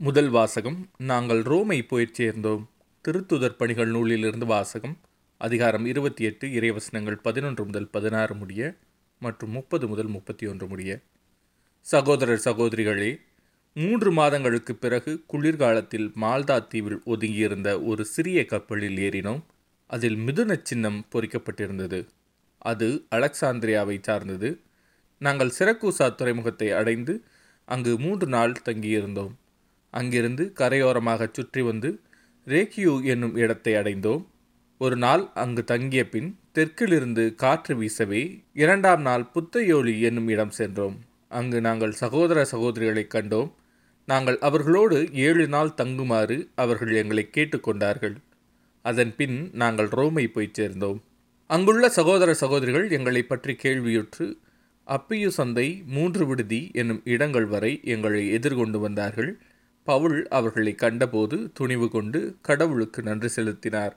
முதல் வாசகம் நாங்கள் ரோமை போய்ச் சேர்ந்தோம். திருத்துதர் பணிகள் நூலிலிருந்து வாசகம் அதிகாரம் இருபத்தி எட்டு இறைவசனங்கள் பதினொன்று முதல் பதினாறு முடிய மற்றும் முப்பது முதல் முப்பத்தி ஒன்று முடிய. சகோதரர் சகோதரிகளே மூன்று மாதங்களுக்கு பிறகு குளிர்காலத்தில் மால்தா தீவில் ஒதுங்கியிருந்த ஒரு சிறிய கப்பலில் ஏறினோம். அதில் மிதுன சின்னம் பொறிக்கப்பட்டிருந்தது. அது அலெக்சாந்திரியாவை சார்ந்தது. நாங்கள் சிறக்கூசா துறைமுகத்தை அடைந்து அங்கு மூன்று நாள் தங்கியிருந்தோம். அங்கிருந்து கரையோரமாக சுற்றி வந்து ரேக்கியூ என்னும் இடத்தை அடைந்தோம். ஒரு நாள் அங்கு தங்கிய பின் தெற்கிலிருந்து காற்று வீசவே இரண்டாம் நாள் புத்தையோலி என்னும் இடம் சென்றோம். அங்கு நாங்கள் சகோதர சகோதரிகளை கண்டோம். நாங்கள் அவர்களோடு ஏழு நாள் தங்குமாறு அவர்கள் எங்களை கேட்டுக்கொண்டார்கள் அதன் பின் நாங்கள் ரோமை போய் சேர்ந்தோம். அங்குள்ள சகோதர சகோதரிகள் எங்களை பற்றி கேள்வியுற்று அப்பியு சந்தை மூன்று விடுதி என்னும் இடங்கள் வரை எங்களை எதிர்கொண்டு வந்தார்கள். பவுல் அவர்களை கண்டபோது துணிவு கொண்டு கடவுளுக்கு நன்றி செலுத்தினார்.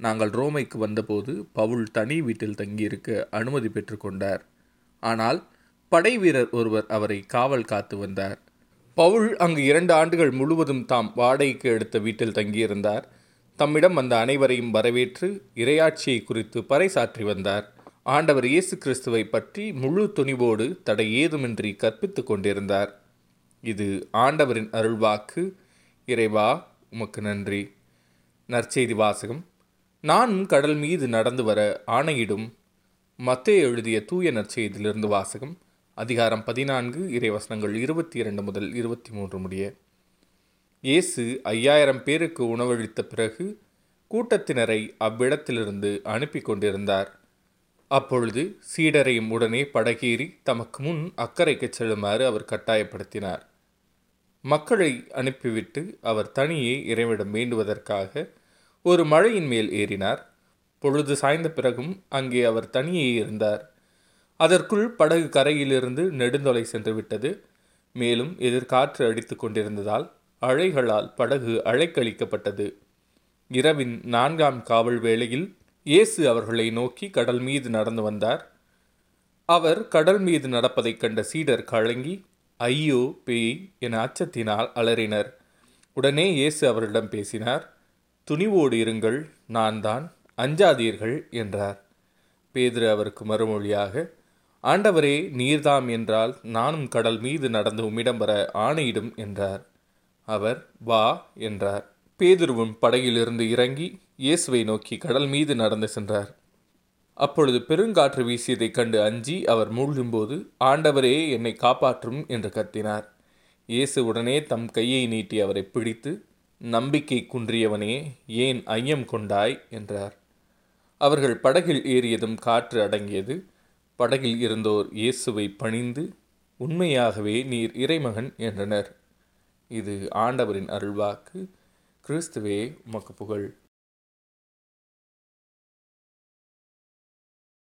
நாங்கள் ரோமைக்கு வந்தபோது பவுல் தனி வீட்டில் தங்கியிருக்க அனுமதி பெற்றுக்கொண்டார் ஆனால் படை வீரர் ஒருவர் அவரை காவல் காத்து வந்தார். பவுல் அங்கு இரண்டு ஆண்டுகள் முழுவதும் தாம் வாடகைக்கு எடுத்த வீட்டில் தங்கியிருந்தார். தம்மிடம் வந்த அனைவரையும் வரவேற்று இரையாட்சியை குறித்து பறைசாற்றி வந்தார். ஆண்டவர் இயேசு கிறிஸ்துவை பற்றி முழு துணிவோடு தடை ஏதுமின்றி கற்பித்துக் கொண்டிருந்தார். இது ஆண்டவரின் அருள்வாக்கு. இறைவா உமக்கு நன்றி. நற்செய்தி வாசகம். நானும் கடல் மீது நடந்து வர ஆணையிடும். மத்தே எழுதிய தூய நற்செய்தியிலிருந்து வாசகம். அதிகாரம் பதினான்கு இறைவசனங்கள் இருபத்தி இரண்டு முதல் இருபத்தி மூன்று முடிய. இயேசு ஐயாயிரம் பேருக்கு உணவளித்த பிறகு கூட்டத்தினரை அவ்விடத்திலிருந்து அனுப்பி கொண்டிருந்தார். அப்பொழுது சீடரையும் உடனே படகேறி தமக்கு முன் அக்கறைக்கு செல்லுமாறு அவர் கட்டாயப்படுத்தினார். மக்களை அனுப்பிவிட்டு அவர் தனியே இறைவிடம் வேண்டுவதற்காக ஒரு மழையின் மேல் ஏறினார். பொழுது சாய்ந்த பிறகும் அங்கே அவர் தனியே இருந்தார். அதற்குள் படகு கரையிலிருந்து நெடுந்தொலை சென்று விட்டது. மேலும் எதிர்காற்று அடித்து கொண்டிருந்ததால் அழைகளால் படகு அழைக்கழிக்கப்பட்டது இரவின் நான்காம் காவல் வேளையில் இயேசு அவர்களை நோக்கி கடல் மீது நடந்து வந்தார். அவர் கடல் மீது நடப்பதைக் கண்ட சீடர் கலங்கி ஐயோ பேய் என அச்சத்தினால் அலறினர். உடனே இயேசு அவரிடம் பேசினார் துணிவோடு இருங்கள் நான் தான் அஞ்சாதீர்கள் என்றார். பேதுரு அவருக்கு மறுமொழியாக ஆண்டவரே நீர்தாம் என்றால் நானும் கடல் மீது நடந்து உம்மிடம் வர ஆணையிடும் என்றார். அவர் வா என்றார். பேதுருவும் படகிலிருந்து இறங்கி இயேசுவை நோக்கி கடல் மீது நடந்து சென்றார். அப்பொழுது பெருங்காற்று வீசியதைக் கண்டு அஞ்சி அவர் மூழ்கும்போது ஆண்டவரே என்னை காப்பாற்றும் என்று கத்தினார். இயேசு உடனே தம் கையை நீட்டி அவரை பிடித்து நம்பிக்கை குன்றியவனே ஏன் ஐயம் கொண்டாய்? என்றார். அவர்கள் படகில் ஏறியதும் காற்று அடங்கியது. படகில் இருந்தோர் இயேசுவை பணிந்து உண்மையாகவே நீர் இறைமகன் என்றனர். இது ஆண்டவரின் அருள்வாக்கு. கிறிஸ்துவே உமக்கு புகழ்.